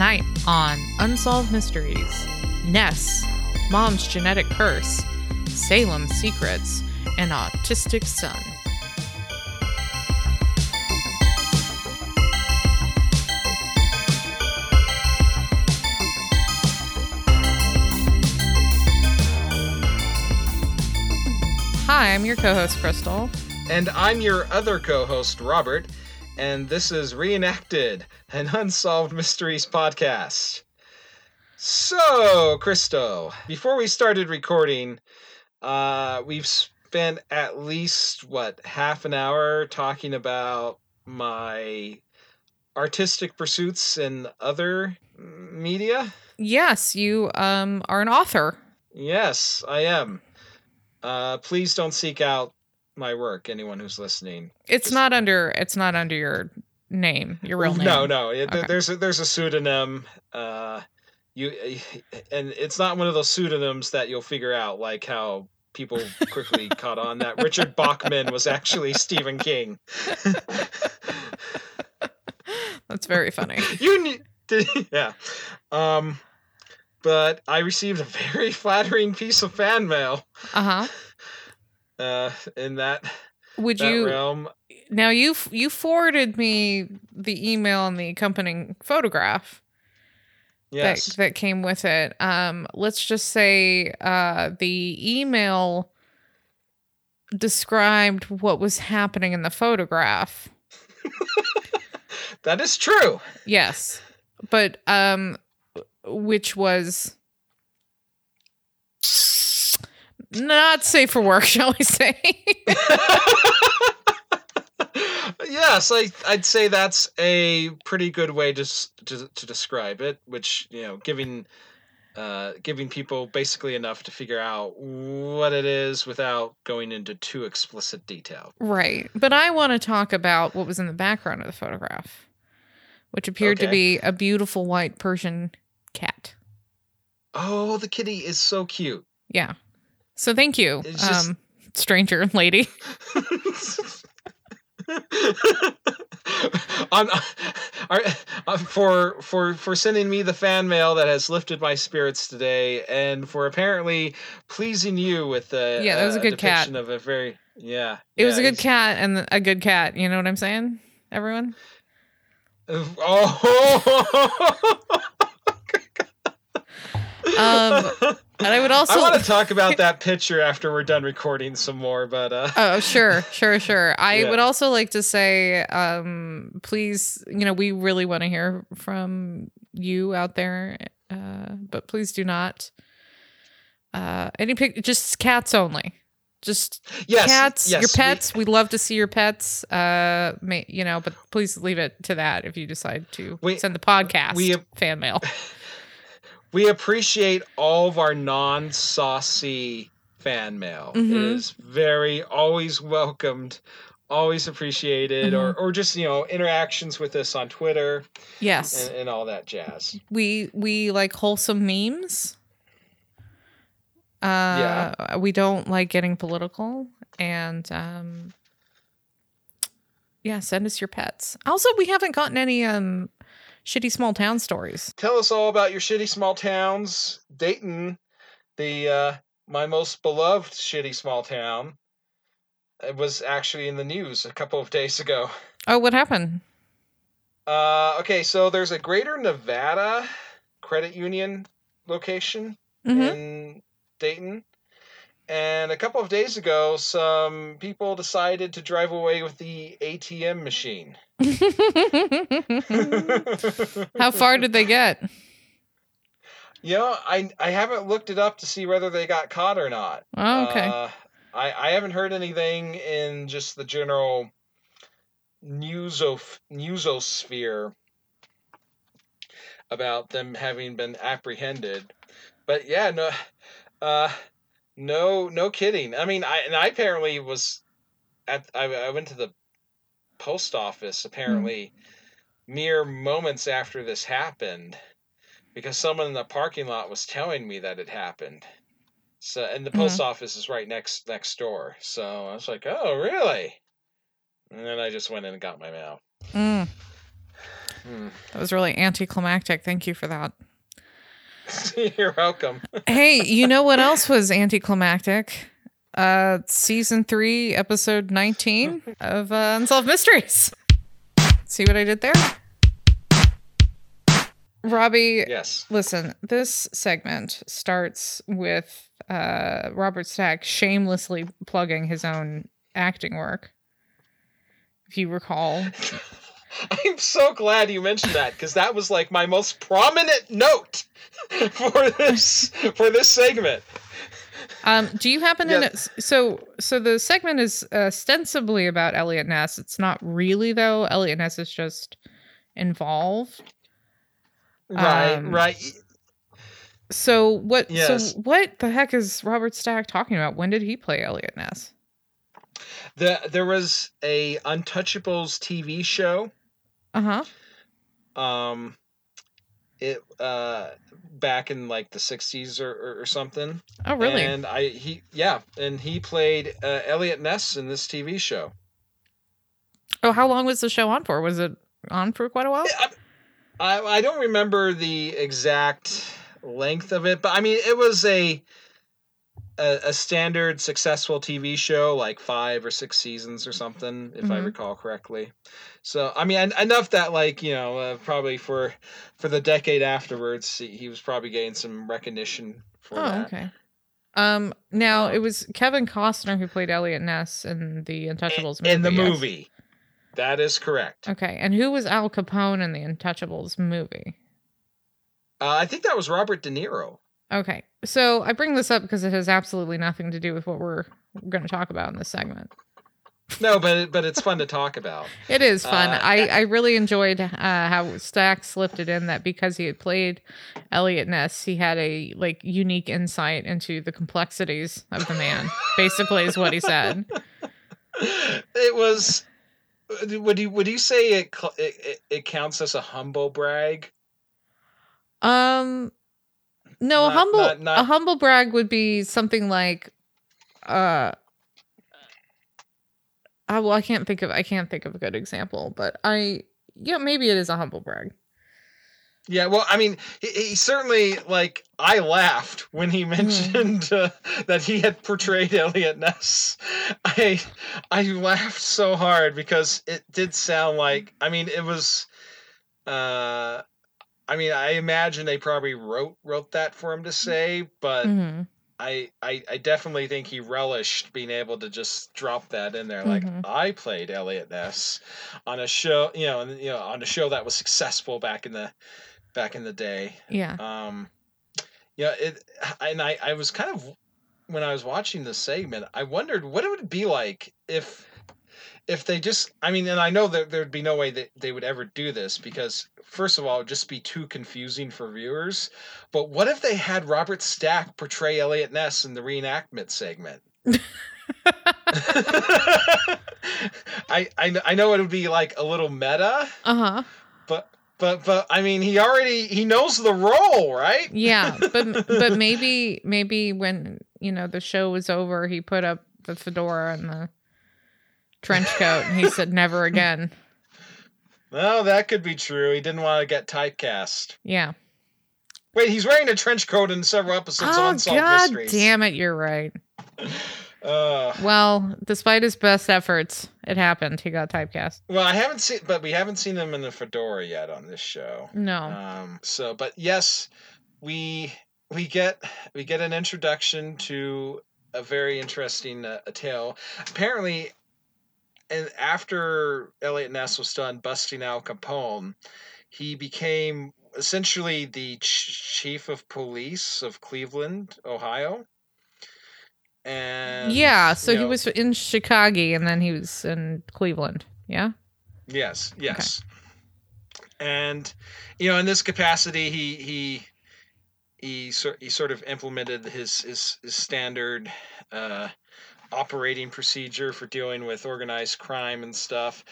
Tonight on Unsolved Mysteries, Ness, Mom's Genetic Curse, Salem Secrets, and Autistic Son. Hi, I'm your co host, Crystal. And I'm your other co host, Robert, and this is Reenacted, an Unsolved Mysteries podcast. So, Christo, before we started recording, uh, we've spent at least, what, half an hour talking about my artistic pursuits and other media? Yes, you um, are an author. Yes, I am. Uh, please don't seek out my work. Anyone who's listening, It's Just- not under it's not under your name, your real name. No, no. It, Okay. There's a, there's a pseudonym. Uh, you and it's not one of those pseudonyms that you'll figure out, like how people quickly caught on that Richard Bachman was actually Stephen King. That's very funny. you knew, did, yeah. Um, but I received a very flattering piece of fan mail. Uh-huh. Uh, in that Would that you realm. Now you you forwarded me the email and the accompanying photograph Yes. that that came with it. Um let's just say uh the email described what was happening in the photograph. that is true. Yes. But um which was not safe for work, shall we say? yes, I I'd say that's a pretty good way to to, to describe it. Which you know, giving uh, giving people basically enough to figure out what it is without going into too explicit detail. right. But I want to talk about what was in the background of the photograph, which appeared to be a beautiful white Persian cat. Oh, the kitty is so cute. Yeah. So thank you, just- um, stranger lady. on, are- uh, for for for sending me the fan mail that has lifted my spirits today, and for apparently pleasing you with a Yeah, that was a good cat. of a very yeah. It was a good cat and a good cat. You know what I'm saying? Everyone? Oh. Um, And I would also. I want to talk about that picture after we're done recording some more, but uh, Oh, sure, sure, sure. I Yeah. would also like to say, um, please, you know, we really want to hear from you out there, uh, but please do not. Uh, any pic, just cats only. Just yes, cats, yes, your we- pets. We, would love to see your pets. Uh, may, you know, but please leave it to that if you decide to We- send the podcast we- fan mail. we appreciate all of our non-saucy fan mail. It Mhm. is very always welcomed, always appreciated, or Mm-hmm. or just you know interactions with us on Twitter Yes, and, and all that jazz. we we like wholesome memes. Uh, we don't like getting political, and um, yeah, send us your pets. Also, we haven't gotten any um shitty small town stories. Tell us all about your shitty small towns. Dayton, the uh, my most beloved shitty small town, it was actually in the news a couple of days ago. Oh, what happened? Uh, okay, so there's a Greater Nevada credit union location hmm in Dayton. And a couple of days ago, some people decided to drive away with the ATM machine. How far did they get? You know, I I haven't looked it up to see whether they got caught or not. Oh, okay. Uh, I I haven't heard anything in just the general newsof newsosphere about them having been apprehended. But yeah, no, uh, no, no kidding. I mean, I and I apparently was at I, I went to the post office apparently mere moments after this happened because someone in the parking lot was telling me that it happened. So and the post office is right next next door. So I was like, "Oh, really?" And then I just went in and got my mail. Mm. Hmm. That was really anticlimactic. Thank you for that. You're welcome. hey, you know what else was anticlimactic? Uh, season three, episode 19 of uh, Unsolved Mysteries. See what I did there? Robbie, Yes. listen, this segment starts with uh, Robert Stack shamelessly plugging his own acting work. If you recall, I'm so glad you mentioned that because that was like my most prominent note for this for this segment. Um, do you happen to Yeah. know? So, so the segment is ostensibly about Eliot Ness. It's not really though. Eliot Ness is just involved. Right, Um, right. So what? Yes. So what the heck is Robert Stack talking about? When did he play Eliot Ness? The there was a Untouchables TV show. Uh huh. Um, it uh back in like the '60s or, or, or something. Oh, really? And I he yeah, and he played uh, Eliot Ness in this TV show. oh, how long was the show on for? Was it on for quite a while? I, I I don't remember the exact length of it, but I mean it was a a, a standard successful TV show, like five or six seasons or something, if I Mhm. recall correctly. So I mean en- enough that like you know uh, probably for for the decade afterwards he, was probably getting some recognition for Oh, that. okay. Um, now Um, it was Kevin Costner who played Eliot Ness in the Untouchables movie. in the yes? movie. That is correct. Okay, and who was Al Capone in the Untouchables movie? Uh, I think that was Robert De Niro. Okay, so I bring this up because it has absolutely nothing to do with what we're going to talk about in this segment. No, but but it's fun to talk about. It is fun. Uh, I, I really enjoyed uh, how Stack slipped it in that because he had played Eliot Ness, he had a like unique insight into the complexities of the man. basically, is what he said. it was would you would you say it, it, it counts as a humble brag Um, no, a humble not- not- a humble brag would be something like, uh, I, well, I can't think of I can't think of a good example, but I yeah maybe it is a humble brag. yeah well i mean he, he certainly like i laughed when he mentioned uh, that he had portrayed eliot ness i i laughed so hard because it did sound like i mean it was uh i mean i imagine they probably wrote wrote that for him to say but Mhm. I, I I definitely think he relished being able to just drop that in there. Like Mhm. I played Eliot Ness on a show, you know, and, you know, on a show that was successful back in the back in the day. Yeah. Um, yeah, it and I I was kind of when I was watching this segment, I wondered what it would be like if if they just I mean, and I know that there'd be no way that they would ever do this because first of all, it would just be too confusing for viewers. But what if they had Robert Stack portray Eliot Ness in the reenactment segment? I, I I know it would be like a little meta, Uh huh. but but but I mean he already he knows the role, right? Yeah, but but maybe maybe when you know the show was over, he put up the fedora and the trench coat, and he said, "Never again." Well, that could be true. He didn't want to get typecast. Yeah. Wait, he's wearing a trench coat in several episodes Oh Unsolved God Mysteries. damn it! You're right. Uh, Well, despite his best efforts, it happened. He got typecast. well, I haven't seen, but we haven't seen him in the fedora yet on this show. No. Um, so, but yes, we we get we get an introduction to a very interesting uh, tale. Apparently, and after Eliot Ness was done busting Al Capone, he became essentially the ch- chief of police of Cleveland, Ohio. And yeah. So you he know, was in Chicago, and then he was in Cleveland. Yeah. Yes, yes. And you know, in this capacity, he he he sort he sort of implemented his his, his standard uh, operating procedure for dealing with organized crime and stuff.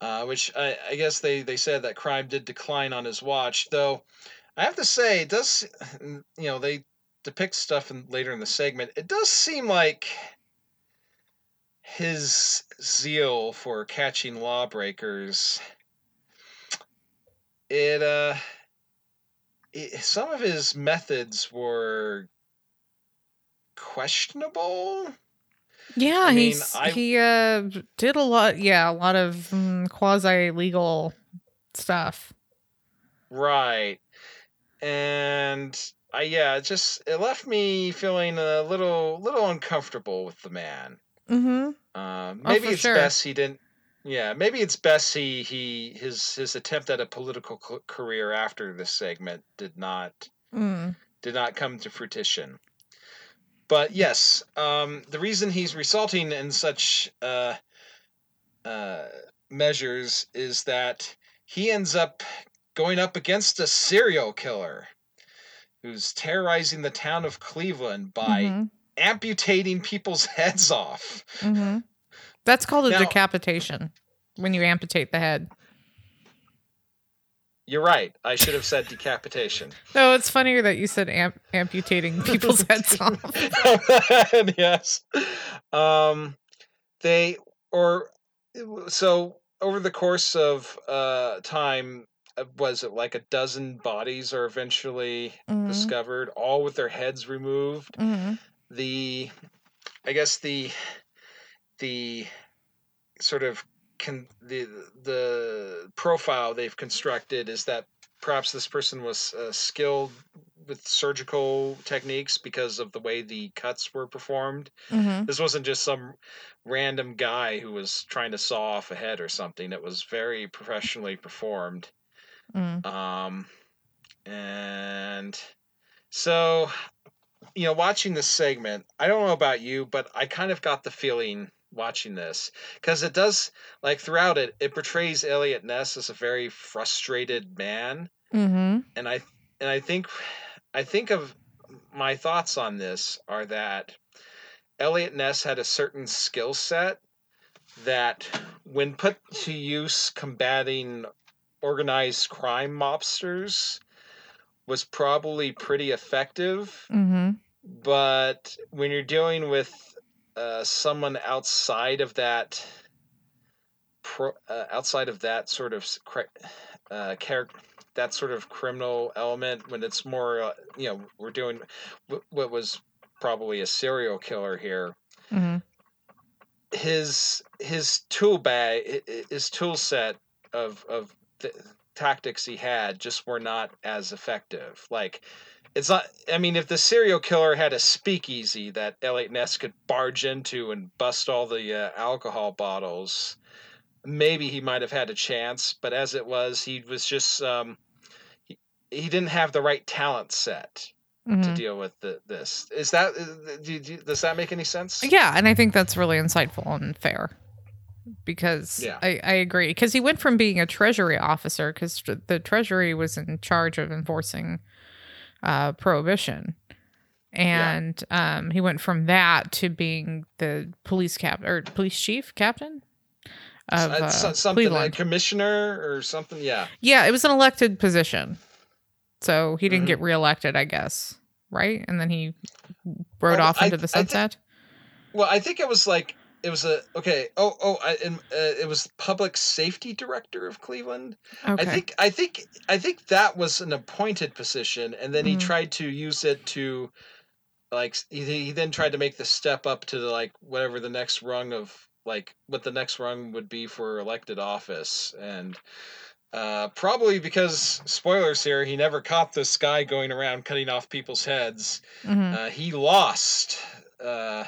Uh, which I, I guess they, they said that crime did decline on his watch, though. I have to say, it does you know they depict stuff in, later in the segment. It does seem like his zeal for catching lawbreakers it uh it, some of his methods were questionable. Yeah, I mean, I- he uh did a lot. Yeah, a lot of mm, quasi legal stuff. Right. And I yeah, it just it left me feeling a little little uncomfortable with the man. Mm-hmm. Uh, Oh, maybe for it's sure. best he didn't. Yeah, maybe it's best he he his his attempt at a political career after this segment did not Mm. did not come to fruition. But yes, um, the reason he's resulting in such uh, uh, measures is that he ends up going up against a serial killer who's terrorizing the town of Cleveland by Mhm. amputating people's heads off. Mhm. That's called a Now- decapitation when you amputate the head. You're right. I should have said decapitation. No, it's funnier that you said amp- amputating people's heads off. yes. Um, they or so over the course of uh time, uh, was it like a dozen bodies are eventually Mhm. discovered, all with their heads removed. Mhm. The, I guess the, the sort of con- the the profile they've constructed is that perhaps this person was uh, skilled with surgical techniques because of the way the cuts were performed. Mhm. This wasn't just some random guy who was trying to saw off a head or something. It was very professionally performed. Mm. Um, and so, you know, watching this segment, I don't know about you, but I kind of got the feeling watching this because it does, like, throughout it, it portrays Eliot Ness as a very frustrated man Mhm. and I and I think I think of my thoughts on this are that Eliot Ness had a certain skill set that when put to use combating organized crime mobsters was probably pretty effective Mhm. but when you're dealing with uh, someone outside of that pro, uh, outside of that sort of uh, character that sort of criminal element when it's more uh, you know we're doing wh- what was probably a serial killer here Mhm. his his tool bag his tool set of of th- tactics he had just were not as effective like it's not i mean if the serial killer had a speakeasy that eliot ness could barge into and bust all the uh, alcohol bottles maybe he might have had a chance but as it was he was just um he, he didn't have the right talent set to Mhm. deal with the, this is that uh, do, do, does that make any sense Yeah, and I think that's really insightful and fair because Yeah. I, I agree. Because he went from being a treasury officer, because the treasury was in charge of enforcing uh, prohibition, and um, he went from that to being the police cap or police chief captain of Uh, so- something like commissioner or something yeah Yeah, it was an elected position, so he didn't Mhm. get reelected, I guess, right? And then he rode Oh, off into the I sunset. well i think it was like it was a okay oh oh I, and, uh, it was public safety director of cleveland okay. i think i think i think that was an appointed position and then he Mhm. tried to use it to like he, he then tried to make the step up to the, like whatever the next rung of like what the next rung would be for elected office and uh, probably because spoilers here he never caught this guy going around cutting off people's heads Mhm. uh, he lost uh,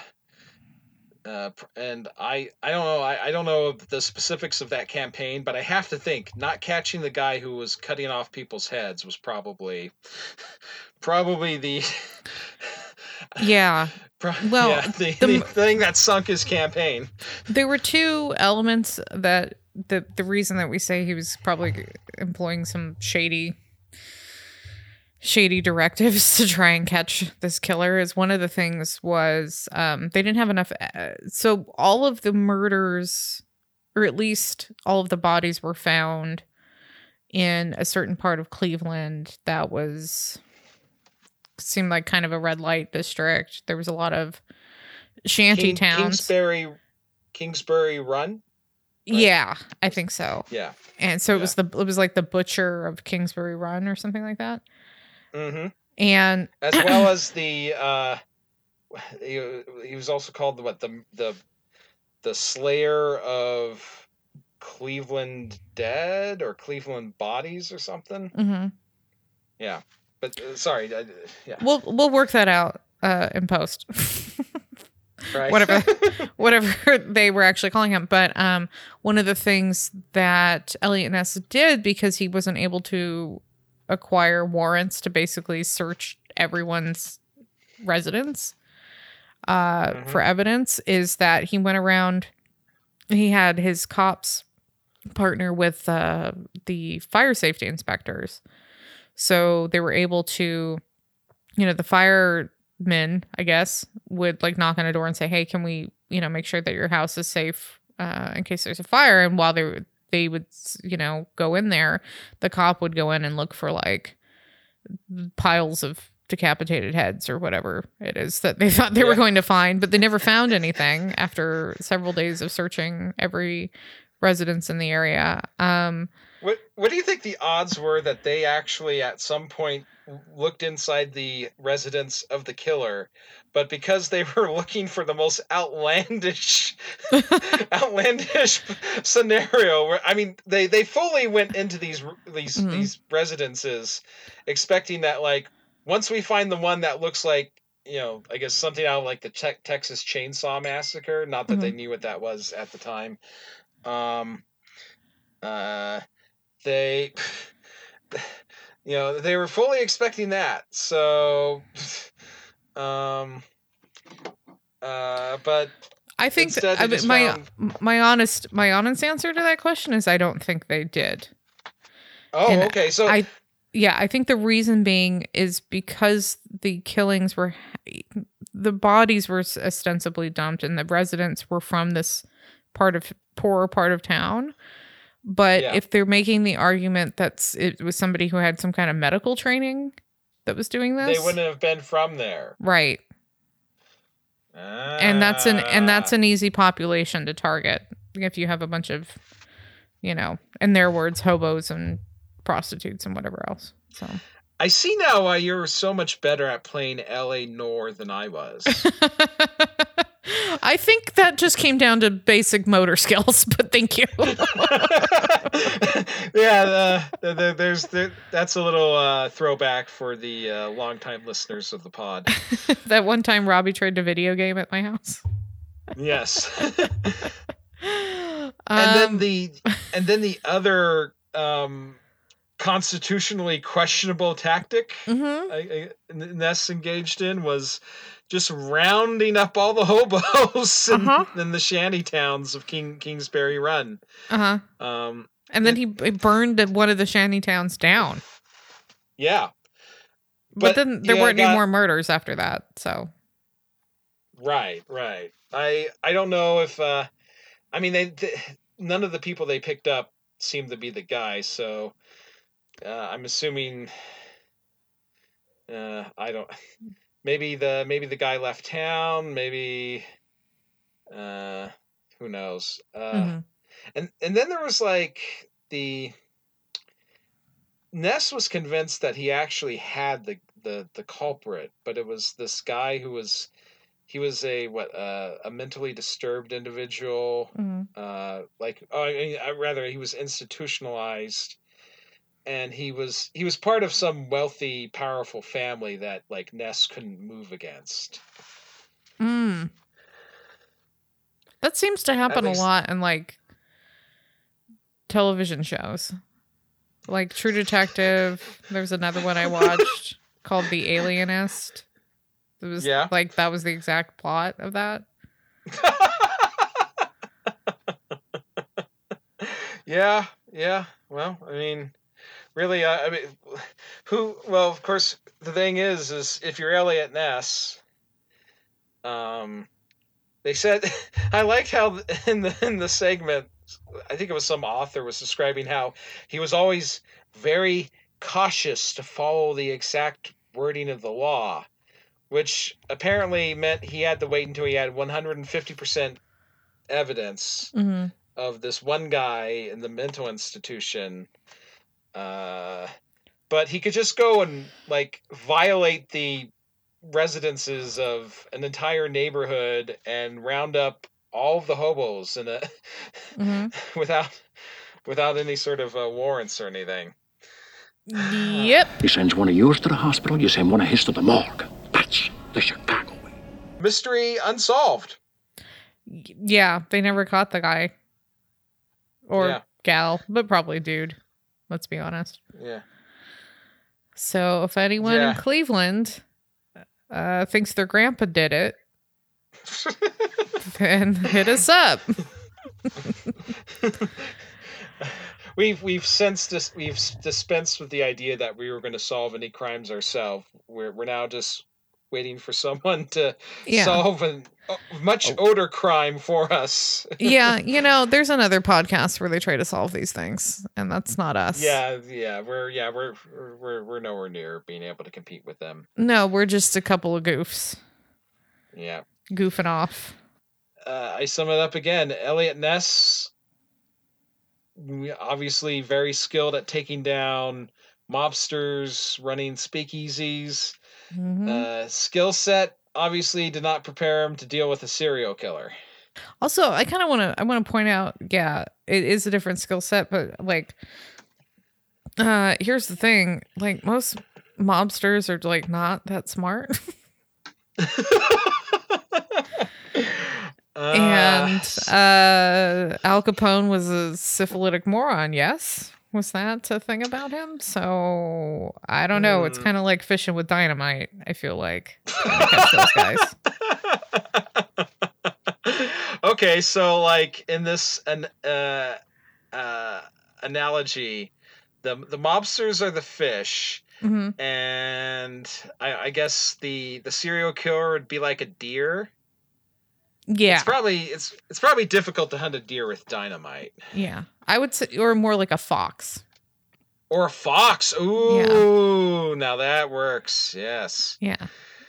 uh, and I, I don't know I, I don't know the specifics of that campaign but I have to think not catching the guy who was cutting off people's heads was probably probably the yeah, pro- Well, yeah, the, the the thing that sunk his campaign. There were two elements that the the reason that we say he was probably employing some shady shady directives to try and catch this killer is one of the things was um they didn't have enough uh, so all of the murders or at least all of the bodies were found in a certain part of Cleveland that was seemed like kind of a red light district. There was a lot of shanty King- towns. Kingsbury Kingsbury Run Yeah, I think so. Yeah. And so it Yeah. was the it was like the butcher of Kingsbury Run or something like that. Hmm And As well as the uh, he, he was also called the what the the the Slayer of Cleveland Dead or Cleveland Bodies or something. mhm. Yeah. But uh, sorry. I, yeah. we'll we'll work that out uh, in post. Right. whatever. whatever they were actually calling him. But um, one of the things that Eliot Ness did because he wasn't able to acquire warrants to basically search everyone's residence uh, Mhm. for evidence is that he went around. He had his cops partner with uh, the fire safety inspectors, so they were able to, you know, the firemen, I guess, would like knock on a door and say, "Hey, can we, you know, make sure that your house is safe uh, in case there's a fire?" And while they were, they would, you know, go in there, the cop would go in and look for like piles of decapitated heads or whatever it is that they thought they were going to find, but they never found anything after several days of searching every residence in the area. Um, What What do you think the odds were that they actually at some point looked inside the residence of the killer, but because they were looking for the most outlandish, outlandish scenario, where I mean, they they fully went into these these Mhm. these residences, expecting that like once we find the one that looks like you know, I guess something out of like the Te- Texas Chainsaw Massacre. Not that they knew what that was at the time. Um, uh, they, you know, they were fully expecting that. So, um, uh, but I think Instead, I my found- my honest my honest answer to that question is I don't think they did. oh, And okay. So I yeah, I think the reason being is because the killings were the bodies were ostensibly dumped and the residents were from this part of poorer part of town. But Yeah. if they're making the argument that it was somebody who had some kind of medical training that was doing this, they wouldn't have been from there. right? and that's an and that's Ah. an easy population to target if you have a bunch of you know in their words hobos and prostitutes and whatever else so I see now why you're so much better at playing L.A. Noire than I was. i think that just came down to basic motor skills but thank you. Yeah, uh, th- th- there's there, that's a little uh, throwback for the uh, longtime listeners of the pod. that one time robbie tried a video game at my house. Yes, and and then the and then the other um, constitutionally questionable tactic hmm I, I, Ness engaged in was just rounding up all the hobos in, Uh-huh. in the shanty towns of King Kingsbury Run. uh-huh Um, and then he burned one of the shanty towns down yeah, but, But, then there yeah, weren't got- any more murders after that so Right, right. I I don't know if uh I mean they, th none of the people they picked up seem to be the guy, so uh, I'm assuming uh I don't maybe the maybe the guy left town, maybe uh who knows. Uh mhm. and and then there was like the Ness was convinced that he actually had the the the culprit, but it was this guy who was he was a what uh, a mentally disturbed individual Mhm. uh like oh I mean, rather he was institutionalized and he was he was part of some wealthy powerful family that like Ness couldn't move against Mm. That seems to happen makes- a lot in like television shows. Like True Detective. There's another one I watched called The Alienist. It was Yeah. like that was the exact plot of that. yeah, yeah. Well, I mean, really, uh, I mean, who? Well, of course, the thing is, is if you're Eliot Ness, um, they said I liked how in the in the segment, I think it was some author was describing how he was always very cautious to follow the exact wording of the law, which apparently meant he had to wait until he had 150% evidence Mm-hmm. of this one guy in the mental institution. Uh, but he could just go and like violate the residences of an entire neighborhood and round up all of the hobos in a hmm without without any sort of uh, warrants or anything. Yep. He sends one of yours to the hospital, you send one of his to the morgue. That's the Chicago way. Mystery unsolved. Yeah, they never caught the guy or Yeah. gal, but probably dude. Let's be honest. Yeah. So if anyone Yeah. in Cleveland uh, thinks their grandpa did it, then hit us up. we've we've since dis- we've dispensed with the idea that we were going to solve any crimes ourselves. We're we're now just waiting for someone to Yeah. solve a a much odor crime for us. yeah, you know, there's another podcast where they try to solve these things, and that's not us. yeah, yeah, we're yeah we're we're we're nowhere near being able to compete with them. No, we're just a couple of goofs Yeah. goofing off. uh, I sum it up again. Eliot Ness, obviously very skilled at taking down mobsters, running speakeasies. Mhm. Uh, skill set obviously did not prepare him to deal with a serial killer. Also, I kind of want to I want to point out, yeah, it is a different skill set, but like uh here's the thing, like most mobsters are like not that smart. and Uh, uh Al Capone was a syphilitic moron, yes? Was that a thing about him? So I don't know. It's Hmm. kind of like fishing with dynamite, I feel like. catch those guys. okay, so like in this an uh, uh, analogy, the the mobsters are the fish, Mhm. and I, I guess the the serial killer would be like a deer. Yeah. It's probably it's it's probably difficult to hunt a deer with dynamite Yeah. I would say or more like a fox. or a fox. Ooh, now that works. Yes. Yeah.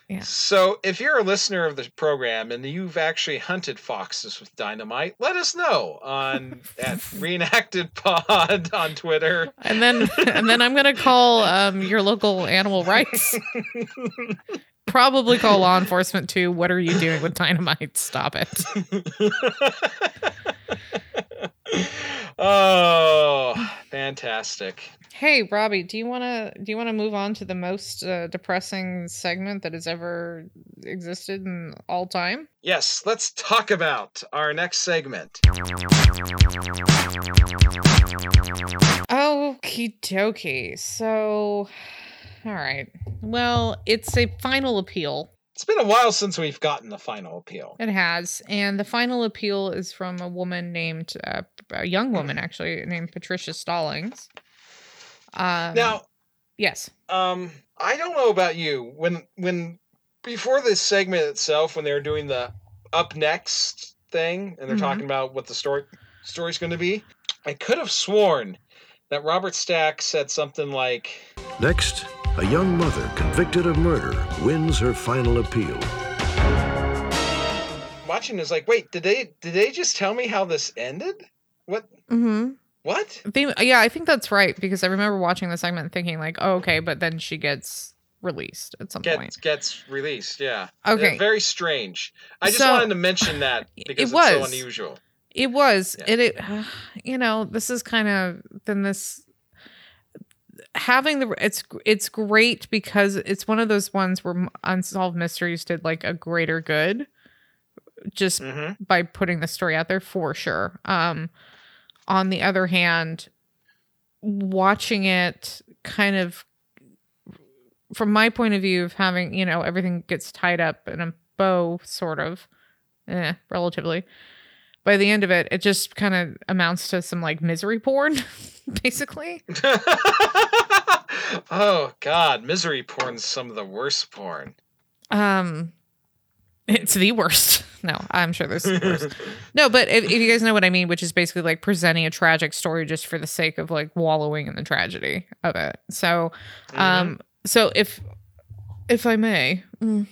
Yeah. So, if you're a listener of the program and you've actually hunted foxes with dynamite, let us know on at Reenacted Pod on Twitter. And then and then I'm gonna call um your local animal rights. Probably call law enforcement too. What are you doing with dynamite? Stop it. oh, fantastic! Hey Robbie, do you wanna do you wanna move on to the most uh, depressing segment that has ever existed in all time? Yes, let's talk about our next segment. Okie dokie. So all right. Well, it's a final appeal. It's been a while since we've gotten the final appeal. It has, and the final appeal is from a woman named, uh, a young woman actually, named Patricia Stallings. Um, Now, yes, Um, I don't know about you. When when before this segment itself, when they were doing the up next thing, and they're Mhm. talking about what the story story's going to be, I could have sworn that Robert Stack said something like, Next, a young mother convicted of murder wins her final appeal. watching is like, wait, did they did they just tell me how this ended? What mm-hmm. what? they, yeah, I think that's right because I remember watching the segment thinking like, oh, okay, but then she gets released at some point. Gets gets released? Yeah. Okay. Uh, very strange. I just So- wanted to mention that because It it's so was. unusual. It was. Yeah. It, it you know, this is kind of then this having the it's it's great because it's one of those ones where unsolved mysteries did like a greater good just hmm by putting the story out there for sure. Um on the other hand, watching it kind of from my point of view of having, you know, everything gets tied up in a bow sort of eh, relatively. By the end of it, it just kind of amounts to some like misery porn, basically. oh God, misery porn's some of the worst porn. Um, it's the worst. No, I'm sure there's worse. No, but if, if you guys know what I mean, which is basically like presenting a tragic story just for the sake of like wallowing in the tragedy of it. So, um, so if if I may, mm.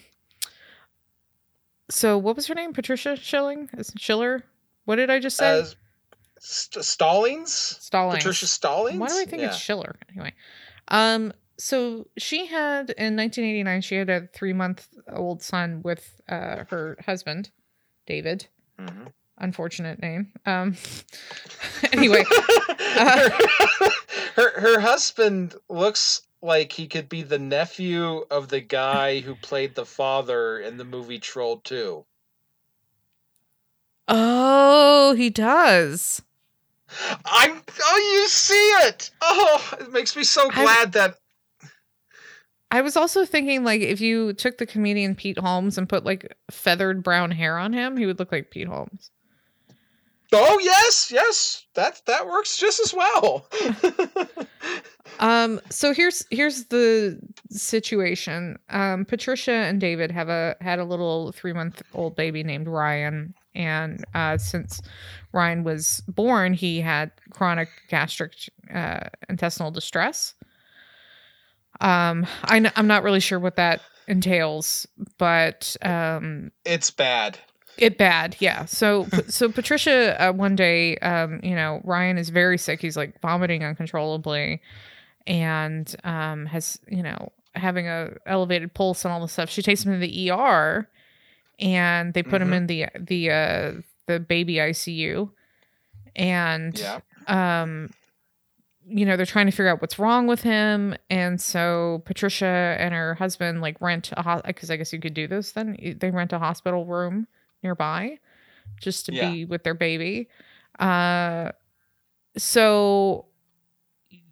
so what was her name? Patricia Schilling? Is it Schiller? What did I just say? Uh, St- Stallings. Stallings. Patricia Stallings. Why do I think Yeah. it's Schiller? Anyway, um, so she had in 1989 she had a three month old son with uh, her husband, David. Mhm. Unfortunate name. Um, anyway, Uh, her, her her husband looks like he could be the nephew of the guy who played the father in the movie Troll 2. Oh, he does. I'm oh you see it. Oh, it makes me so I- glad that I was also thinking like if you took the comedian Pete Holmes and put like feathered brown hair on him, he would look like Pete Holmes. Oh yes, yes. That that works just as well. Um, so here's here's the situation. Um, Patricia and David have a had a little three month old baby named Ryan, and uh, since Ryan was born, he had chronic gastric uh, intestinal distress. Um, I kn- I'm not really sure what that entails, but um, it's bad. it bad, yeah. So so Patricia uh, one day, um, you know, Ryan is very sick. He's like vomiting uncontrollably, and um, has you know having a elevated pulse and all this stuff. She takes him to the ER, and they put him Mhm. in the the uh, the baby ICU, and Yeah. um you know they're trying to figure out what's wrong with him and so patricia and her husband like rent a because i guess you could do this then they rent a hospital room nearby just to Yeah. be with their baby uh so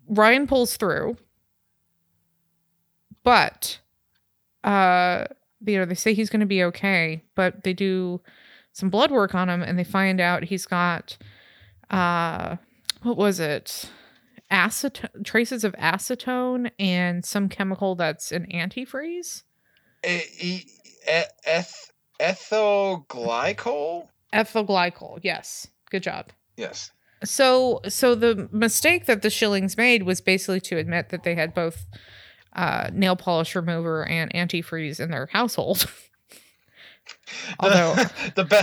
ryan pulls through but uh you know they say he's going to be okay but they do some blood work on him and they find out he's got uh what was it acetone traces of acetone and some chemical that's an antifreeze E- e- e- eth- ethyl glycol? ethyl glycol yes good job Yes. so so the mistake that the shillings made was basically to admit that they had both uh, nail polish remover and antifreeze in their household although the be-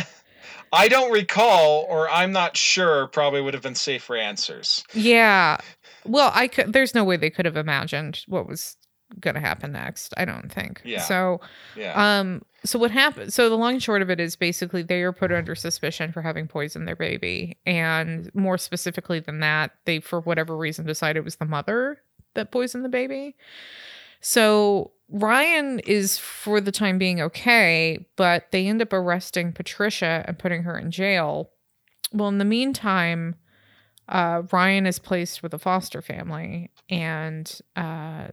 I don't recall, or I'm not sure, probably would have been safer answers. Yeah. Well, I could there's no way they could have imagined what was going to happen next. I don't think. Yeah. So, Yeah. um so what happened so the long and short of it is basically they are put under suspicion for having poisoned their baby and more specifically than that, they for whatever reason decided it was the mother that poisoned the baby. So Ryan is for the time being okay, but they end up arresting Patricia and putting her in jail. Well, in the meantime, uh, Ryan is placed with a foster family, and uh,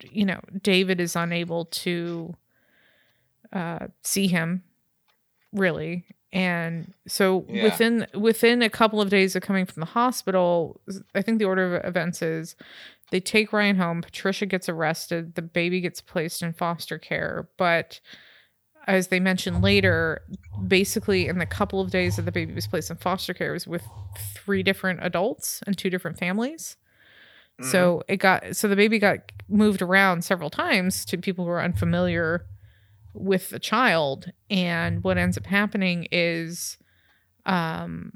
you know David is unable to uh, see him really, and so Yeah. within within a couple of days of coming from the hospital, I think the order of events is they take Ryan home. Patricia gets arrested. The baby gets placed in foster care, but as they mentioned later, basically in the couple of days that the baby was placed in foster care, it was with three different adults and two different families. So mm-hmm. it got so the baby got moved around several times to people who are unfamiliar with the child, and what ends up happening is, um,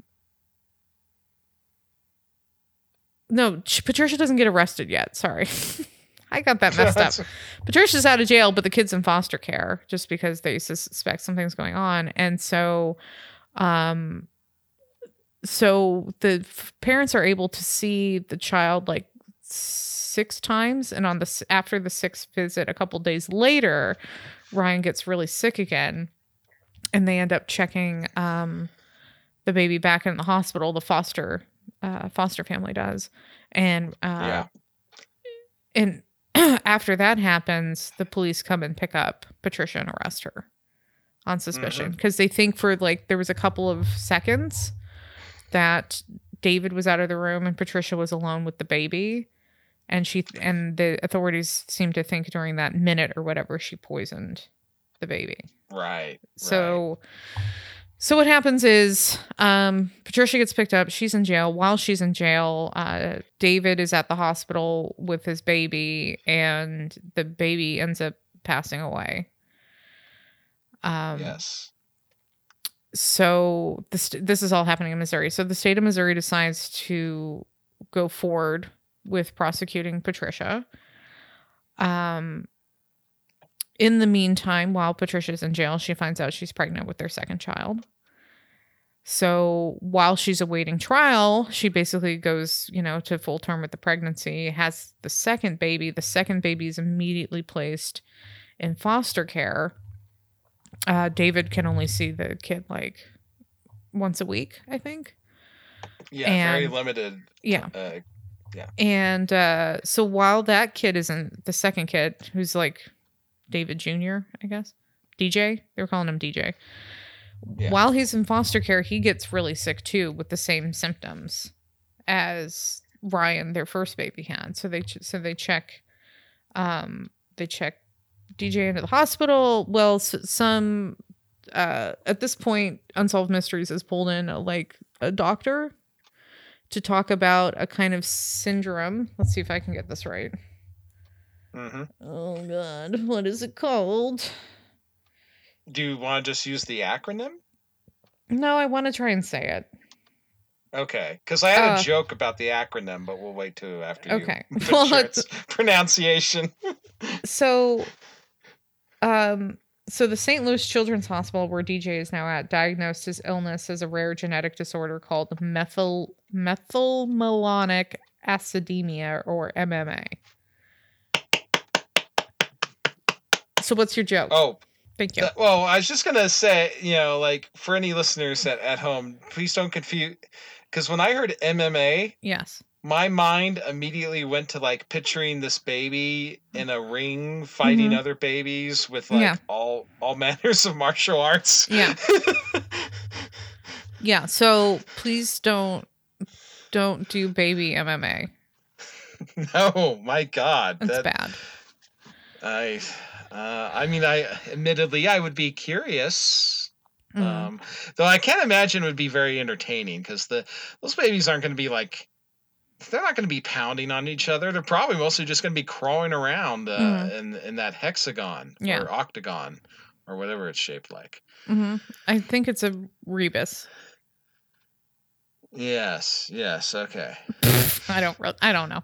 no, Patricia doesn't get arrested yet. Sorry, I got that messed up. Patricia's out of jail, but the kid's in foster care just because they suspect something's going on. And so, um, so the f- parents are able to see the child like six times, and on the after the sixth visit, a couple days later, Ryan gets really sick again, and they end up checking um, the baby back in the hospital. The foster uh, foster family does, and uh, Yeah. and after that happens, the police come and pick up Patricia and arrest her on suspicion because they think for like there was a couple of seconds that David was out of the room and Patricia was alone with the baby. And she and the authorities seem to think during that minute or whatever she poisoned the baby. Right. So so what happens is um Patricia gets picked up, she's in jail. While she's in jail, uh David is at the hospital with his baby and the baby ends up passing away. Um yes. so this this is all happening in Missouri. So the state of Missouri decides to go forward with prosecuting Patricia. Um in the meantime, while Patricia's in jail, she finds out she's pregnant with their second child. So while she's awaiting trial, she basically goes, you know, to full term with the pregnancy, has the second baby. The second baby is immediately placed in foster care. Uh, David can only see the kid like once a week, I think. Yeah, very limited. Yeah. Uh, And uh, so while that kid isn't the second kid, who's like David Jr., I guess, DJ, they were calling him DJ. Yeah. While he's in foster care, he gets really sick too with the same symptoms as Ryan, their first baby, had. So they ch- so they check, um, they check DJ into the hospital. Well, s- some uh, at this point, Unsolved Mysteries has pulled in a, like a doctor to talk about a kind of syndrome. Let's see if I can get this right. hmm Oh god, what is it called? Do you want to just use the acronym? No, I want to try and say it. Okay, because I had Uh, a joke about the acronym, but we'll wait till after you Okay. Well, pronunciation. So um so the St. Louis Children's Hospital where DJ is now at diagnosed his illness as a rare genetic disorder called methyl methylmalonic acidemia or MMA. So what's your joke? Oh, Thank you. well, I was just gonna say, you know, like for any listeners at, at home, please don't confuse. Because when I heard MMA, yes. My mind immediately went to like picturing this baby in a ring fighting Mhm. other babies with like Yeah. all all manners of martial arts. Yeah. Yeah, so please don't don't do baby MMA. no, my God, That's that bad. I, uh, I mean, I admittedly I would be curious. Mhm. Um, though I can't imagine it would be very entertaining because the those babies aren't going to be like they're not going to be pounding on each other. They're probably mostly just going to be crawling around uh, Mhm. in in that hexagon Yeah. or octagon or whatever it's shaped like. hmm I think it's a rebus. Yes, yes, okay. I don't re- I don't know.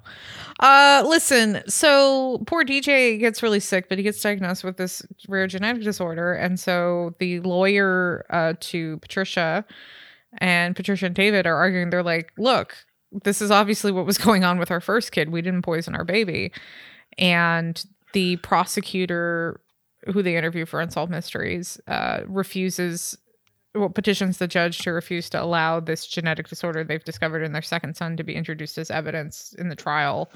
Uh listen, so poor DJ gets really sick, but he gets diagnosed with this rare genetic disorder and so the lawyer uh to Patricia and Patricia and David are arguing they're like, "Look, this is obviously what was going on with our first kid. We didn't poison our baby." And the prosecutor who they interview for Unsolved Mysteries uh refuses well, petitions the judge to refuse to allow this genetic disorder they've discovered in their second son to be introduced as evidence in the trial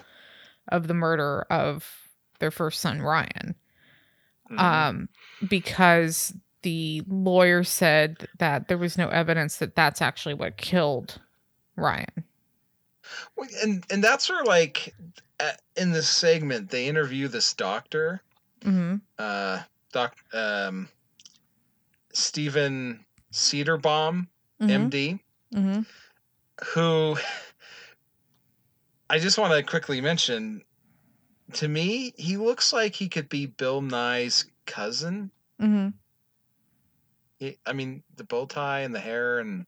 of the murder of their first son Ryan. Mhm. Um, because the lawyer said that there was no evidence that that's actually what killed Ryan. Well, and and that's where like in this segment they interview this doctor, hmm uh, doc, um, Stephen Cederbaum, hmm MD, hmm who I just want to quickly mention. To me, he looks like he could be Bill Nye's cousin. hmm He, I mean, the bow tie and the hair, and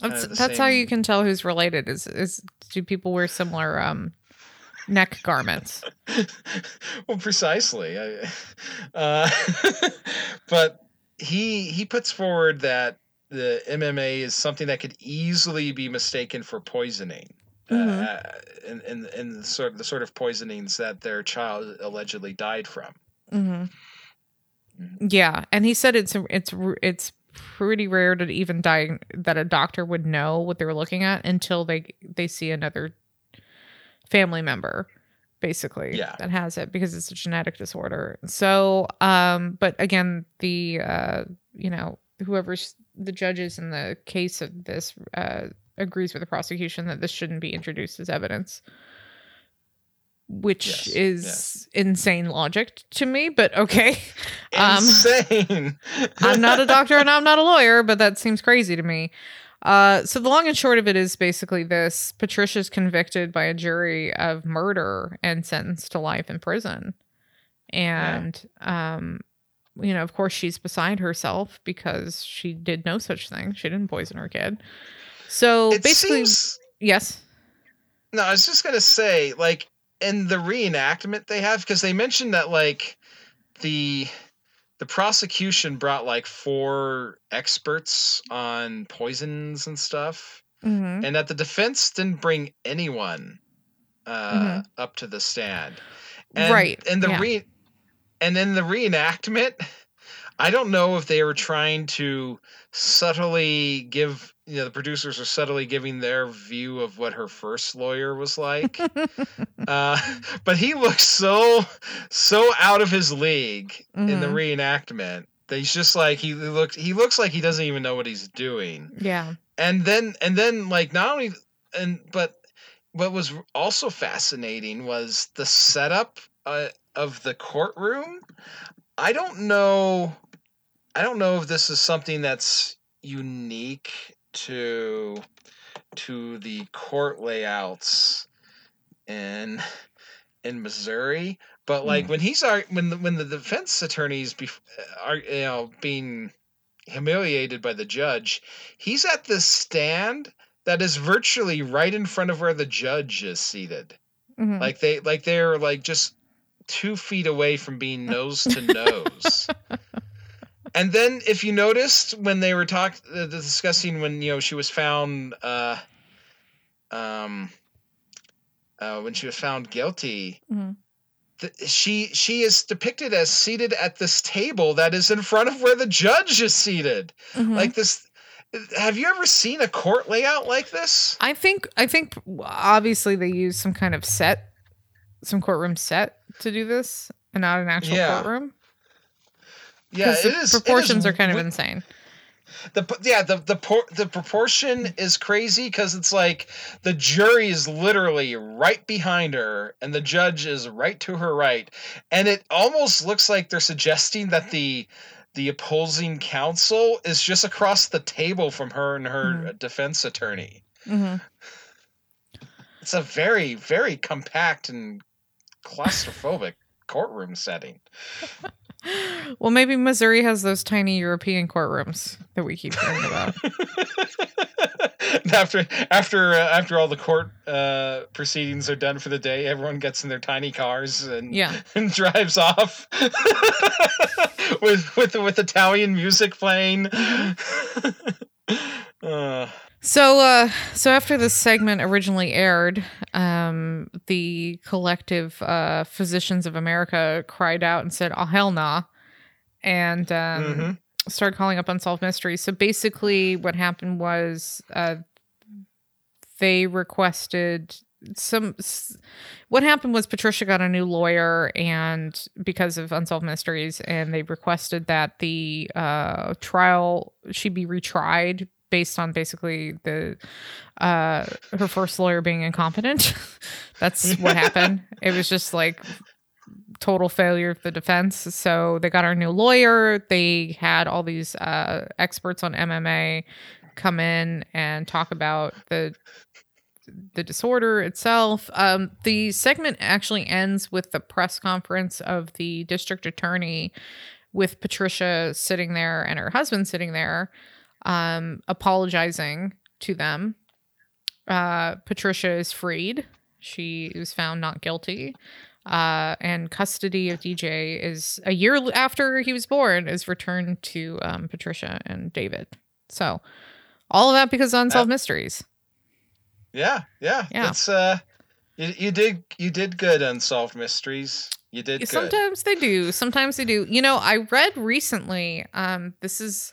That's Kinda that's how you can tell who's related. Is is do people wear similar um neck garments? well, precisely. I, uh, but he he puts forward that the MMA is something that could easily be mistaken for poisoning. Mhm. Uh, in, in in the sort the sort of poisonings that their child allegedly died from. hmm Yeah, and he said it's it's it's pretty rare to even die that a doctor would know what they're looking at until they they see another family member basically Yeah. that has it because it's a genetic disorder. So, um but again, the uh you know, whoever's the judges in the case of this uh agrees with the prosecution that this shouldn't be introduced as evidence. Which Yes, is yes. insane logic to me, but okay. Um, Insane. I'm not a doctor and I'm not a lawyer, but that seems crazy to me. Uh, so the long and short of it is basically this: Patricia's convicted by a jury of murder and sentenced to life in prison. And um, you know, of course, she's beside herself because she did no such thing. She didn't poison her kid. So It basically, seems yes. No, I was just gonna say, like, in the reenactment they have, because they mentioned that like the the prosecution brought like four experts on poisons and stuff, hmm and that the defense didn't bring anyone uh up to the stand. And, Right, And the yeah. re and in the reenactment, I don't know if they were trying to subtly give you know the producers are subtly giving their view of what her first lawyer was like uh, but he looks so so out of his league in the Mhm. reenactment that he's just like he looks he looks like he doesn't even know what he's doing Yeah. and then and then like not only and but what was also fascinating was the setup uh, of the courtroom i don't know i don't know if this is something that's unique to to the court layouts in in missouri but like when he's when the, when the defense attorneys bef- are you know being humiliated by the judge he's at this stand that is virtually right in front of where the judge is seated. Mhm. like they like they're like just two feet away from being nose to nose and then if you noticed when they were talking uh, discussing when you know she was found uh um uh when she was found guilty Mhm. th- she she is depicted as seated at this table that is in front of where the judge is seated Mhm. like this have you ever seen a court layout like this I think I think obviously they use some kind of set, some courtroom set to do this, and not an actual Yeah. courtroom. Yeah it the is. It is proportions are kind of insane. the yeah the the por- the proportion is crazy because it's like the jury is literally right behind her and the judge is right to her right. And it almost looks like they're suggesting that the the opposing counsel is just across the table from her and her Mhm. defense attorney. Hmm it's a very very compact and claustrophobic courtroom setting Well, maybe Missouri has those tiny European courtrooms that we keep hearing about. after after uh, after all the court uh, proceedings are done for the day, everyone gets in their tiny cars and Yeah. and drives off with with with Italian music playing. uh, So, uh, so after this segment originally aired, um, the collective uh, physicians of America cried out and said, "Oh hell nah," and um, Mhm. started calling up unsolved mysteries. So basically, what happened was uh, they requested some. s- What happened was Patricia got a new lawyer, and because of unsolved mysteries, and they requested that the uh, trial she be retried based on basically the uh her first lawyer being incompetent. That's what happened. It was just like total failure of the defense. So they got our new lawyer. They had all these uh experts on mma come in and talk about the the disorder itself. Um the segment actually ends with the press conference of the district attorney with patricia sitting there and her husband sitting there um, apologizing to them. Uh, Patricia is freed. She was found not guilty. Uh, and custody of DJ is a year after he was born is returned to um, Patricia and David. So all of that because of unsolved mysteries. yeah, yeah, Yeah. It's uh, you, you did you did good unsolved mysteries. You did good. Sometimes they do. Sometimes they do. You know, I read recently. Um, this is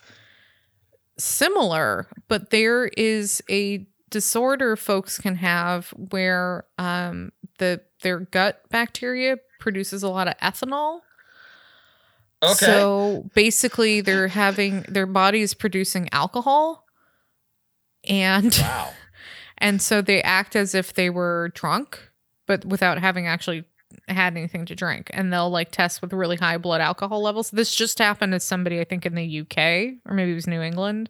similar, but there is a disorder folks can have where um the their gut bacteria produces a lot of ethanol. Okay. So basically, they're having their body is producing alcohol, and wow. and so they act as if they were drunk, but without having actually had anything to drink. And they'll like test with really high blood alcohol levels. This just happened to somebody, I think, in the UK or maybe it was New England.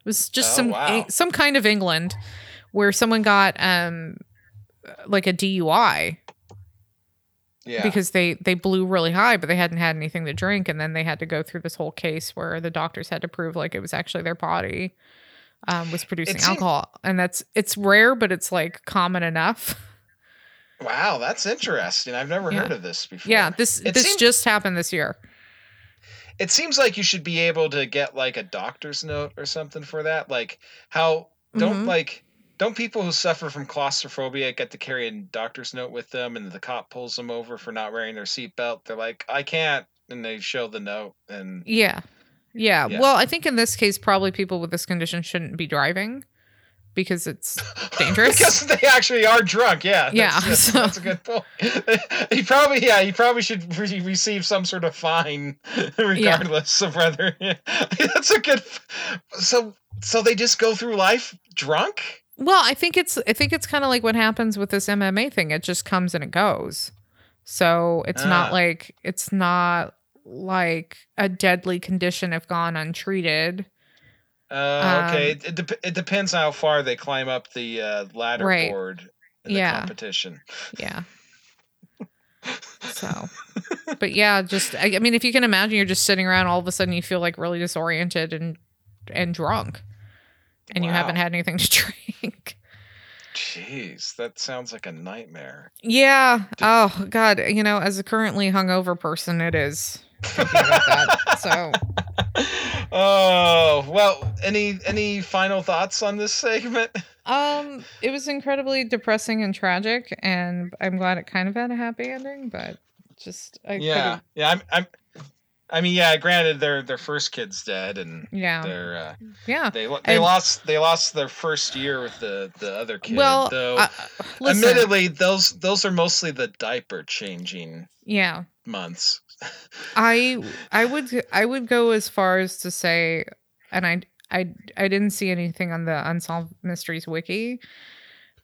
It was just Oh, some wow. some kind of England where someone got um like a DUI Yeah. because they they blew really high but they hadn't had anything to drink and then they had to go through this whole case where the doctors had to prove like it was actually their body um, was producing seem- alcohol and that's it's rare but it's like common enough wow, that's interesting. I've never Yeah. heard of this before. yeah this It this seem- just happened this year It seems like you should be able to get like a doctor's note or something for that. Like how don't Mhm. like don't people who suffer from claustrophobia get to carry a doctor's note with them and the cop pulls them over for not wearing their seatbelt? They're like, I can't and they show the note and yeah. yeah Yeah. well i think in this case probably people with this condition shouldn't be driving because it's dangerous because they actually are drunk. Yeah, that's, Yeah, that's, so- that's a good point. he probably, yeah, he probably should re- receive some sort of fine, regardless of whether. that's a good. So, so they just go through life drunk. Well, I think it's I think it's kind of like what happens with this MMA thing. It just comes and it goes. So it's Ah. not like it's not like a deadly condition if gone untreated. Uh, okay, Um, it, it, dep- it depends how far they climb up the uh, ladder Right. board in Yeah. the competition. Yeah. So, but yeah, just I, I mean, if you can imagine, you're just sitting around, all of a sudden you feel like really disoriented and and drunk, and you haven't had anything to drink. Jeez, that sounds like a nightmare. Yeah. Oh God. You know, as a currently hungover person, it is thinking about that. So oh well, any any final thoughts on this segment? Um, it was incredibly depressing and tragic, and I'm glad it kind of had a happy ending, but just I yeah, could've- yeah. I'm, I'm. I mean, yeah. Granted, their their first kid's dead, and yeah, they're uh, yeah. they they And- lost they lost their first year with the the other kid. well, though, uh, admittedly, those those are mostly the diaper changing yeah, months. I I would I would go as far as to say, and I I I didn't see anything on the Unsolved Mysteries wiki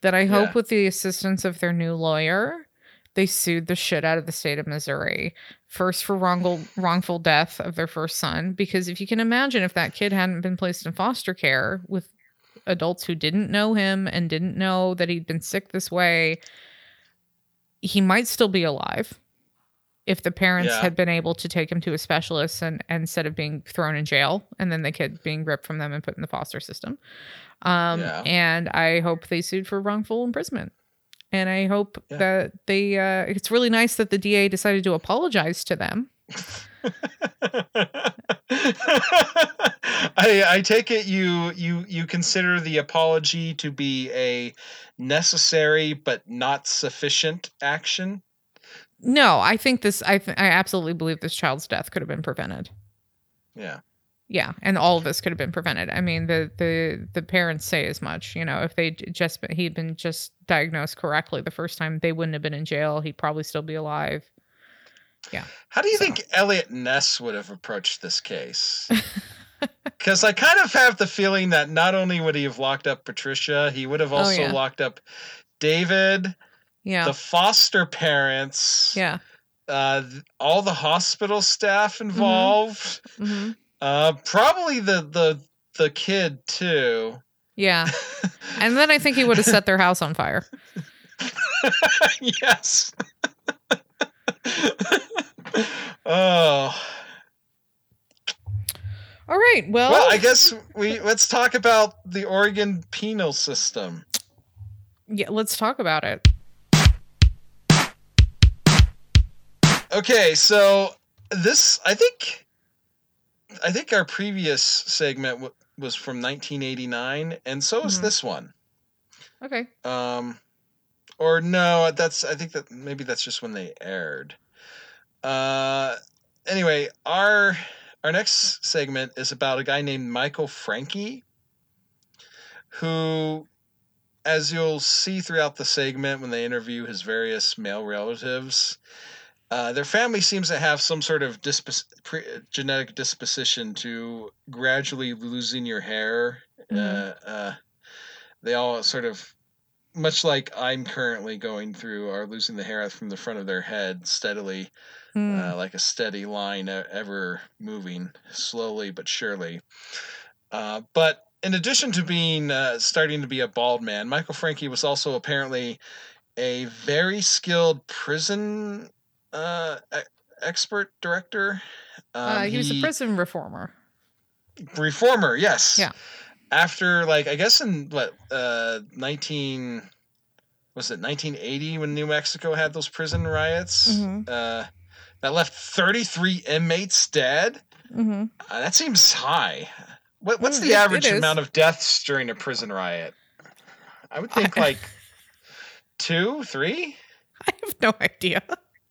that I hope Yeah. with the assistance of their new lawyer, they sued the shit out of the state of Missouri first for wrongful wrongful death of their first son because if you can imagine if that kid hadn't been placed in foster care with adults who didn't know him and didn't know that he'd been sick this way he might still be alive if the parents Yeah. had been able to take him to a specialist and, and instead of being thrown in jail and then the kid being ripped from them and put in the foster system um Yeah. and i hope they sued for wrongful imprisonment and i hope Yeah. that they uh it's really nice that the da decided to apologize to them I I take it you you you consider the apology to be a necessary but not sufficient action. No i think this i th- i absolutely believe this child's death could have been prevented Yeah. yeah and all of this could have been prevented i mean the the the parents say as much you know if they just he'd been just diagnosed correctly the first time they wouldn't have been in jail he'd probably still be alive Yeah. How do you So- think Eliot Ness would have approached this case? Because I kind of have the feeling that not only would he have locked up Patricia, he would have Oh, also yeah. locked up David, yeah. The foster parents, yeah. uh, all the hospital staff involved, hmm uh, probably the the the kid too. yeah. And then i think he would have set their house on fire. Yes. oh. All right well, well, I guess we let's talk about the Oregon penal system. yeah let's talk about it Okay, so this I think I think our previous segment w- was from 1989, and so is Mhm. this one. okay Um, or no, that's I think that maybe that's just when they aired. Uh, anyway, our our next segment is about a guy named Michael Francke, who, as you'll see throughout the segment when they interview his various male relatives, uh, their family seems to have some sort of dispos- pre- genetic disposition to gradually losing your hair. Mhm. Uh, uh, they all sort of, much like I'm currently going through, are losing the hair from the front of their head steadily, uh, like a steady line, ever moving slowly but surely. Uh, but in addition to being uh, starting to be a bald man, Michael Francke was also apparently a very skilled prison uh, expert director. uh, Um, he was a prison reformer. reformer. Yes. Yeah. After like I guess in what uh nineteen was it nineteen eighty when New Mexico had those prison riots. Mhm. Uh, that left thirty three inmates dead. Mm-hmm. Uh, that seems high. What, what's Mm, the it- average amount of deaths during a prison riot? I would think like two, three. I have no idea.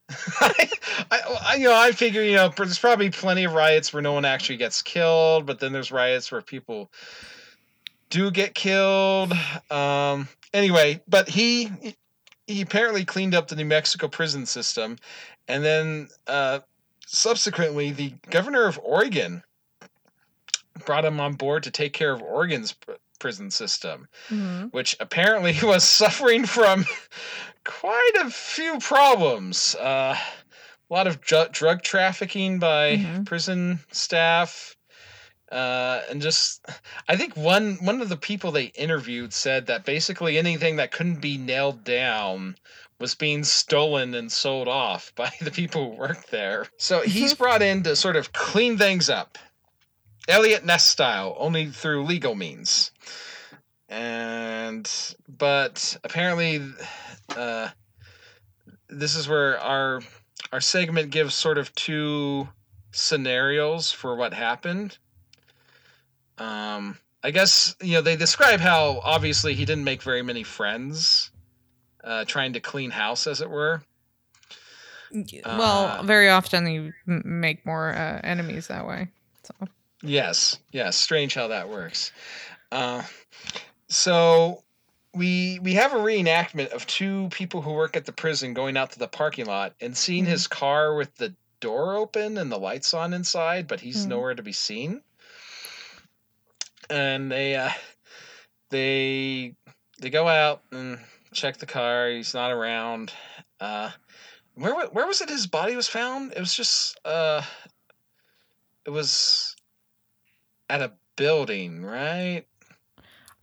I, I, you know, I figure, you know, there's probably plenty of riots where no one actually gets killed, but then there's riots where people do get killed. Um, anyway, but he he apparently cleaned up the New Mexico prison system, and then uh, subsequently, the governor of Oregon brought him on board to take care of Oregon's pr- prison system Mhm. which apparently was suffering from quite a few problems. Uh, a lot of ju- drug trafficking by Mhm. prison staff. Uh, and just, I think one one of the people they interviewed said that basically anything that couldn't be nailed down was being stolen and sold off by the people who worked there. So he's brought in to sort of clean things up, Eliot Ness style, only through legal means and but apparently uh this is where our our segment gives sort of two scenarios for what happened um i guess you know they describe how obviously he didn't make very many friends uh trying to clean house as it were well, Uh, very often you make more uh, enemies that way. So Yes, yes. Strange how that works. Uh, so we we have a reenactment of two people who work at the prison going out to the parking lot and seeing Mhm. his car with the door open and the lights on inside, but he's Mhm. nowhere to be seen. And they uh, they they go out and check the car. He's not around. Uh, where where was it? His body was found. It was just uh, it was at a building, right?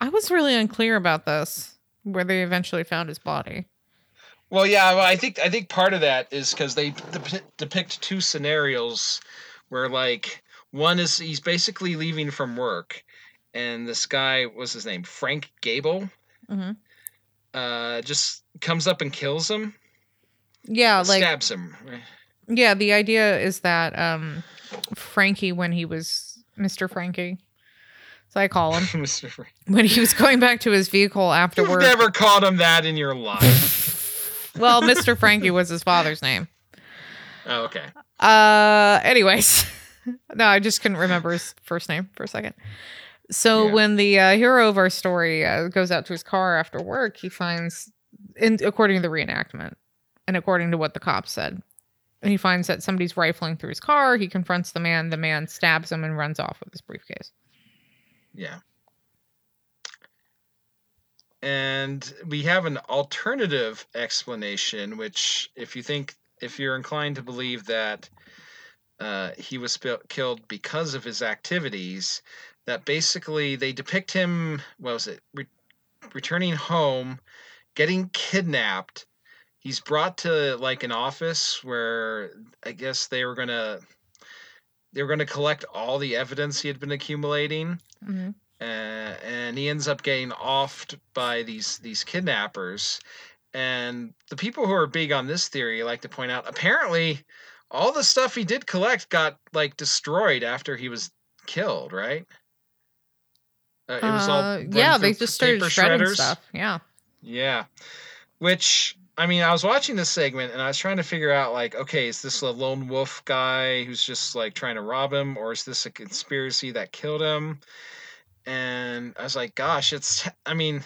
I was really unclear about this, where they eventually found his body. Well, yeah, well, I think I think part of that is because they dep- depict two scenarios where, like, one is he's basically leaving from work, and this guy, what's his name, Frank Gable, hmm uh, just comes up and kills him, Yeah, like stabs him. yeah. The idea is that um, Francke, when he was Mr. Francke, so I call him when he was going back to his vehicle after You've never called him that in your life. well, Mr. Francke was his father's name. oh, okay. Uh, anyways, no, I just couldn't remember his first name for a second. So Yeah. when the uh, hero of our story uh, goes out to his car after work, he finds, in according to the reenactment, and according to what the cops said, he finds that somebody's rifling through his car. He confronts the man. The man stabs him and runs off with his briefcase. Yeah. And we have an alternative explanation, which, if you think, if you're inclined to believe that uh, he was sp- killed because of his activities, that basically they depict him, what was it, Re- returning home, getting kidnapped. He's brought to like an office where I guess they were gonna they were gonna collect all the evidence he had been accumulating hmm uh, and he ends up getting offed by these these kidnappers. And the people who are big on this theory like to point out apparently all the stuff he did collect got like destroyed after he was killed, right? Uh, it was all Uh, yeah, they just started shredding shredders. stuff. Yeah. Yeah. Which I mean, I was watching this segment and I was trying to figure out like, okay, is this a lone wolf guy who's just like trying to rob him, or is this a conspiracy that killed him? And I was like, gosh, it's I mean,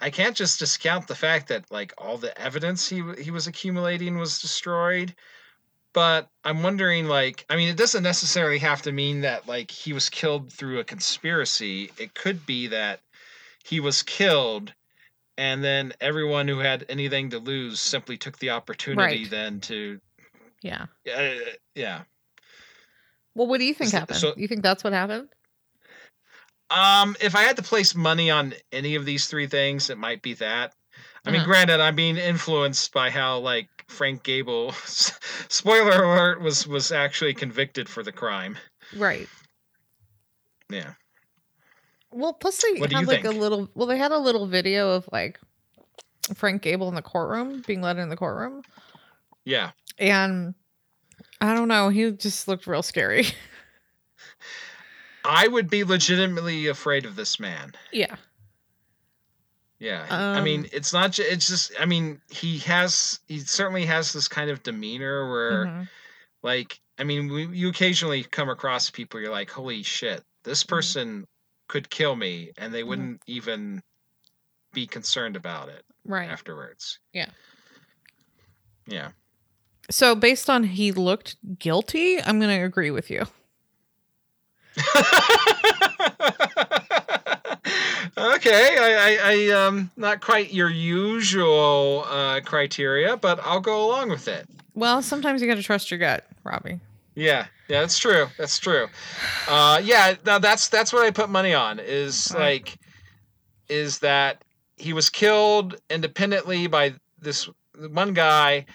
I can't just discount the fact that like all the evidence he he was accumulating was destroyed. But I'm wondering, like, I mean, it doesn't necessarily have to mean that like he was killed through a conspiracy. It could be that he was killed and then everyone who had anything to lose simply took the opportunity Right. then to Yeah. uh, yeah Well, what do you think So- happened? so- you think that's what happened? um if i had to place money on any of these three things it might be that I mean, Uh-huh. granted, I'm being influenced by how like Frank Gable, spoiler alert, was was actually convicted for the crime. right. Yeah. Well, plus they What had like a little. Well, they had a little video of like Frank Gable in the courtroom being led in the courtroom, Yeah. and I don't know. He just looked real scary. I would be legitimately afraid of this man. yeah. Yeah. I mean, Um, it's not ju- it's just I mean, he has he certainly has this kind of demeanor where Mhm. like I mean, we, you occasionally come across people you're like, "Holy shit, this Mm-hmm. person could kill me," and they wouldn't even be concerned about it Right. afterwards. Yeah. Yeah. So based on he looked guilty, I'm going to agree with you. okay, I, I, I um not quite your usual uh, criteria, but I'll go along with it. Well, sometimes you got to trust your gut, Robbie. Yeah, yeah, that's true. That's true. Uh, yeah, now that's that's what I put money on. Is Right. like, is that he was killed independently by this one guy,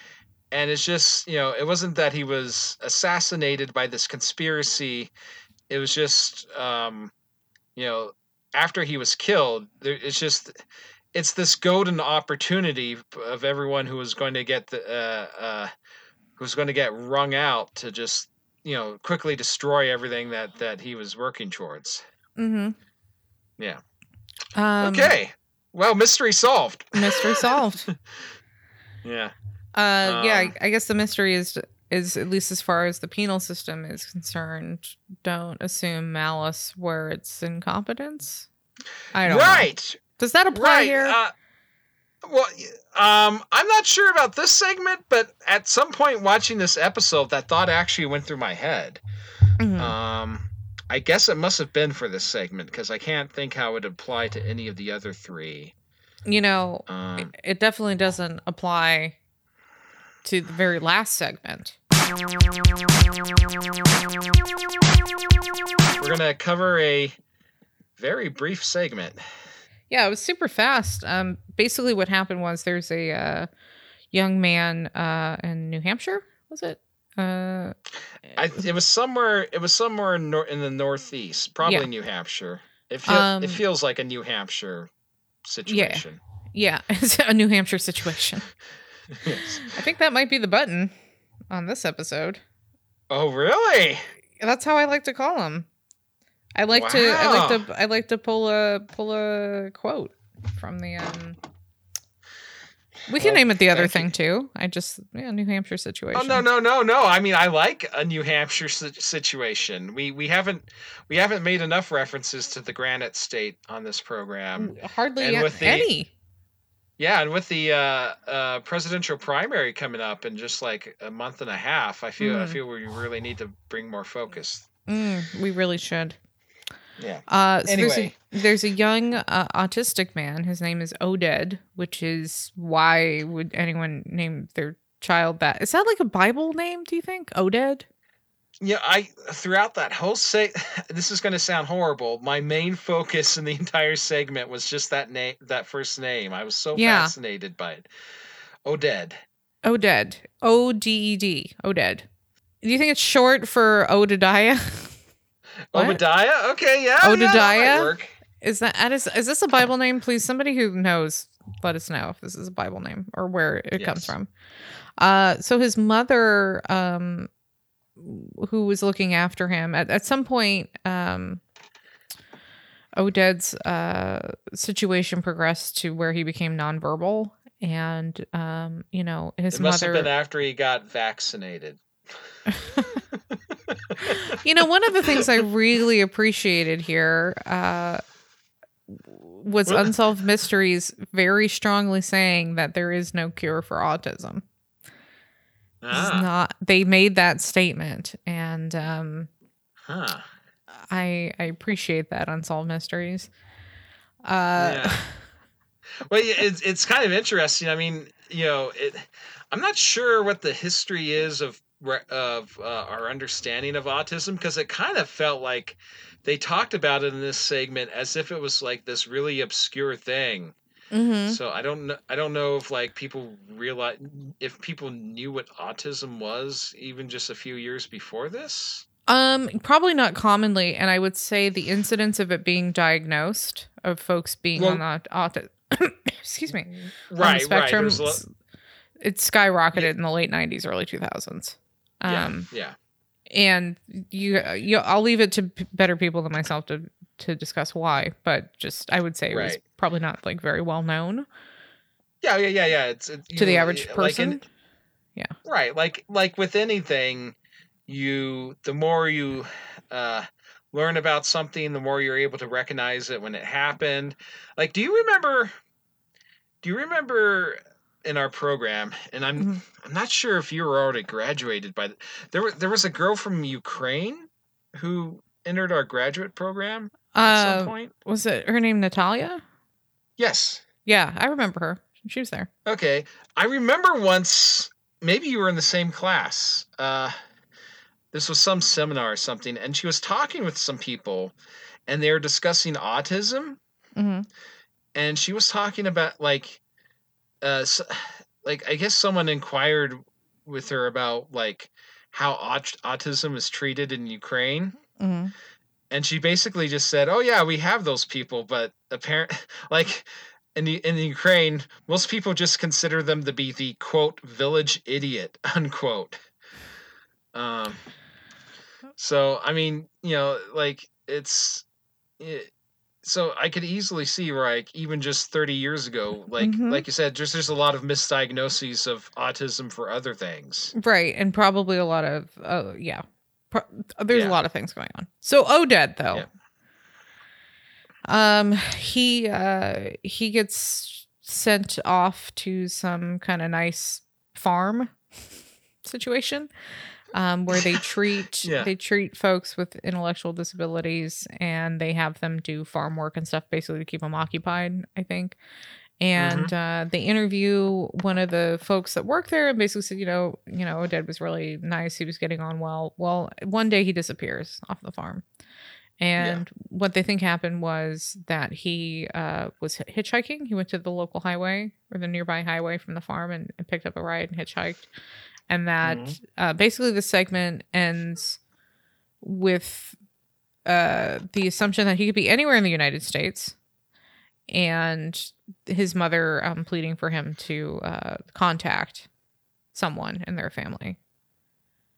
and it's just you know it wasn't that he was assassinated by this conspiracy. It was just um, you know after he was killed. There, it's just it's this golden opportunity of everyone who was going to get the uh, uh, who's going to get wrung out to just you know quickly destroy everything that that he was working towards Mm-hmm. Yeah. Um, okay well mystery solved Mystery solved. yeah Uh, yeah, Um, I, I guess the mystery is is at least as far as the penal system is concerned. Don't assume malice where it's incompetence. I don't. know. right Does that apply right here? uh, well um i'm not sure about this segment but at some point watching this episode that thought actually went through my head Mhm. um i guess it must have been for this segment because i can't think how it would apply to any of the other three you know, um it definitely doesn't apply to the very last segment. we're gonna cover a very brief segment Yeah, it was super fast. Um, basically, what happened was there's a uh, young man uh, in New Hampshire. Was it? Uh, I, it was somewhere. It was somewhere in, nor- in the northeast, probably Yeah. New Hampshire. It, feel, Um, it feels like a New Hampshire situation. yeah, it's a New Hampshire situation. Yes. I think that might be the button on this episode. Oh, really? That's how I like to call them. I like to I like to I like to pull a pull a quote from the um we can Well, name it the other thing too. I just yeah, New Hampshire situation. Oh no no no no! I mean, I like a New Hampshire si- situation. We we haven't we haven't made enough references to the Granite State on this program. Hardly and with the- any. Yeah, and with the uh, uh, presidential primary coming up in just like a month and a half, I feel I Mm. feel we really need to bring more focus. Mm, we really should. Yeah. Uh, so there's, a, there's a young uh, autistic man. His name is Oded, which is why would anyone name their child that? Is that like a Bible name? Do you think Oded? Yeah, I throughout that whole say this is going to sound horrible. My main focus in the entire segment was just that name, that first name. I was so Yeah. fascinated by it. Oded. Oded. O D E D. Oded. Do you think it's short for Odediah? What? Obadiah. Okay, yeah. Yeah, Obadiah? work. Is that is, is this a Bible name? Please, somebody who knows, let us know if this is a Bible name or where it comes from. Uh, so his mother, um, who was looking after him at, at some point, um, Oded's uh, situation progressed to where he became nonverbal, and um, you know his It must mother. have been after he got vaccinated. you know, one of the things I really appreciated here uh, was What? Unsolved Mysteries very strongly saying that there is no cure for autism. Ah, not. They made that statement, and um, huh. I I appreciate that Unsolved Mysteries. Uh, Yeah. Well, it's it's kind of interesting. I mean, you know, it. I'm not sure what the history is of of uh, our understanding of autism because it kind of felt like they talked about it in this segment as if it was like this really obscure thing. Mm-hmm. So I don't know. I don't know if like people realize if people knew what autism was even just a few years before this. Um, probably not commonly, and I would say the incidence of it being diagnosed of folks being Well- on the autism, excuse me, on the Right, right. spectrum, There's lo- it skyrocketed in the late '90s, early 2000s. Yeah, Um, yeah. and you, you, I'll leave it to p- better people than myself to to discuss why, but just I would say it was probably not like very well known Yeah, yeah, yeah, yeah. It's it, to the you- average like in- person. Yeah. right. Like like with anything, you the more you uh learn about something, the more you're able to recognize it when it happened. Like, do you remember? Do you remember in our program? And I'm Mhm. I'm not sure if you were already graduated, but there was there was a girl from Ukraine who entered our graduate program at some Uh, point. was it her name Natalia? Yes. Yeah, I remember her. She was there. Okay. I remember once, maybe you were in the same class. Uh, this was some seminar or something, and she was talking with some people, and they were discussing autism, hmm and she was talking about like, uh, like I guess someone inquired with her about like how aut- autism is treated in Ukraine, hmm and she basically just said, "Oh yeah, we have those people, but apparent like." In the in the Ukraine, most people just consider them to be the quote village idiot unquote. Um. So I mean, you know, like it's, it, so I could easily see like even just thirty years ago, like Mhm. like you said, just there's a lot of misdiagnoses of autism for other things. Right, and probably a lot of oh yeah, Pro- there's Yeah. a lot of things going on. So Oded though, Yeah. um, he uh he gets sent off to some kind of nice farm situation, um, where they treat Yeah. they treat folks with intellectual disabilities and they have them do farm work and stuff basically to keep them occupied. I think. And uh, they interview one of the folks that work there and basically said, you know, you know, Oded was really nice. He was getting on well. Well, one day he disappears off the farm. And what they think happened was that he uh, was hitchhiking. He went to the local highway or the nearby highway from the farm and, and picked up a ride and hitchhiked. And that Mhm. uh, basically the segment ends with uh, the assumption that he could be anywhere in the United States and his mother um, pleading for him to uh, contact someone in their family.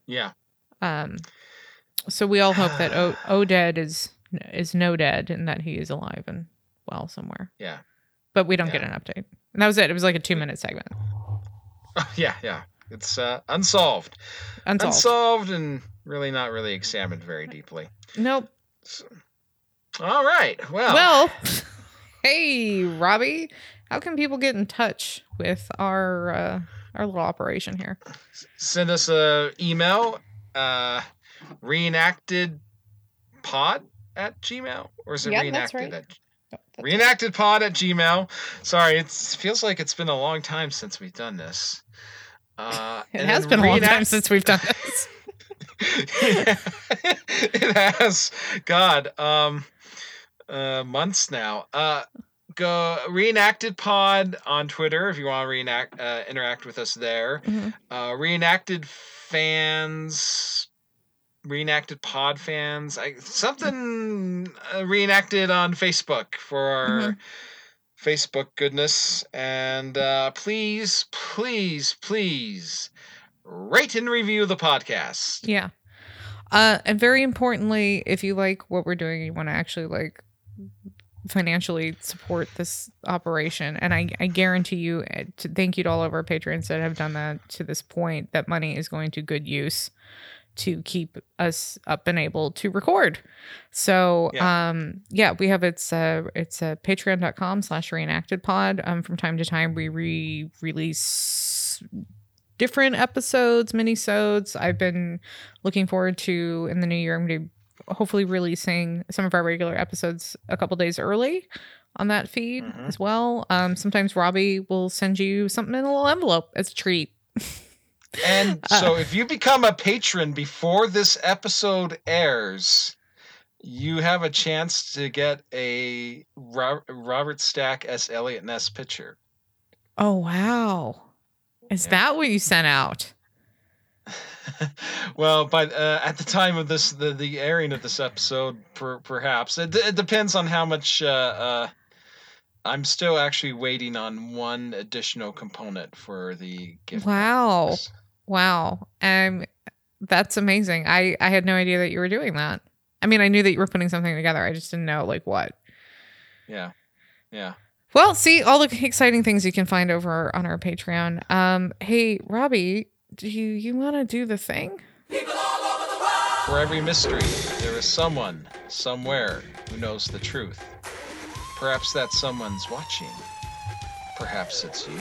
Yeah. Um, so we all hope that o- Oded is is no dead and that he is alive and well somewhere. Yeah. But we don't get an update. And that was it. It was like a two minute segment. yeah, yeah. It's uh, unsolved. Unsolved. Unsolved and really not really examined very deeply. nope. All right. Well, Well, hey Robbie, how can people get in touch with our uh, our little operation here? send us a email uh reenacted pod at gmail or is it that's reenacted right. at reenacted pod at gmail sorry it feels like it's been a long time since we've done this uh It has been a long time since we've done this. Yeah, it has god um uh months now uh go reenacted pod on twitter if you want to reenact uh, interact with us there Mhm. uh reenacted fans reenacted pod fans I, something uh, reenacted on facebook for our Mhm. Facebook goodness and uh please please please rate and review the podcast Yeah. Uh, and very importantly, if you like what we're doing, you want to actually like financially support this operation. And I, I guarantee you, uh, to, thank you to all of our patrons that have done that to this point, that money is going to good use to keep us up and able to record. So Yeah. um yeah, we have it's uh it's uh patreon.com slash reenacted pod. Um from time to time we re release different episodes, mini-sodes. I've been looking forward to in the new year. I'm going to be hopefully releasing some of our regular episodes a couple days early on that feed Mhm. as well. Um, sometimes Robbie will send you something in a little envelope as a treat. And Uh, so if you become a patron before this episode airs, you have a chance to get a Robert Stack S. Eliot Ness picture. Oh wow. Is Yeah. that what you sent out? well, but uh, at the time of this, the, the airing of this episode, per, perhaps it, it depends on how much. Uh, uh, I'm still actually waiting on one additional component for the gift. Wow. box. Wow. Um that's amazing. I I had no idea that you were doing that. I mean, I knew that you were putting something together. I just didn't know like what. Yeah, yeah. Well, see all the exciting things you can find over on our Patreon. Um hey, Robbie, do you you want to do the thing? For every mystery, there is someone, somewhere, who knows the truth. Perhaps that someone's watching. Perhaps it's you.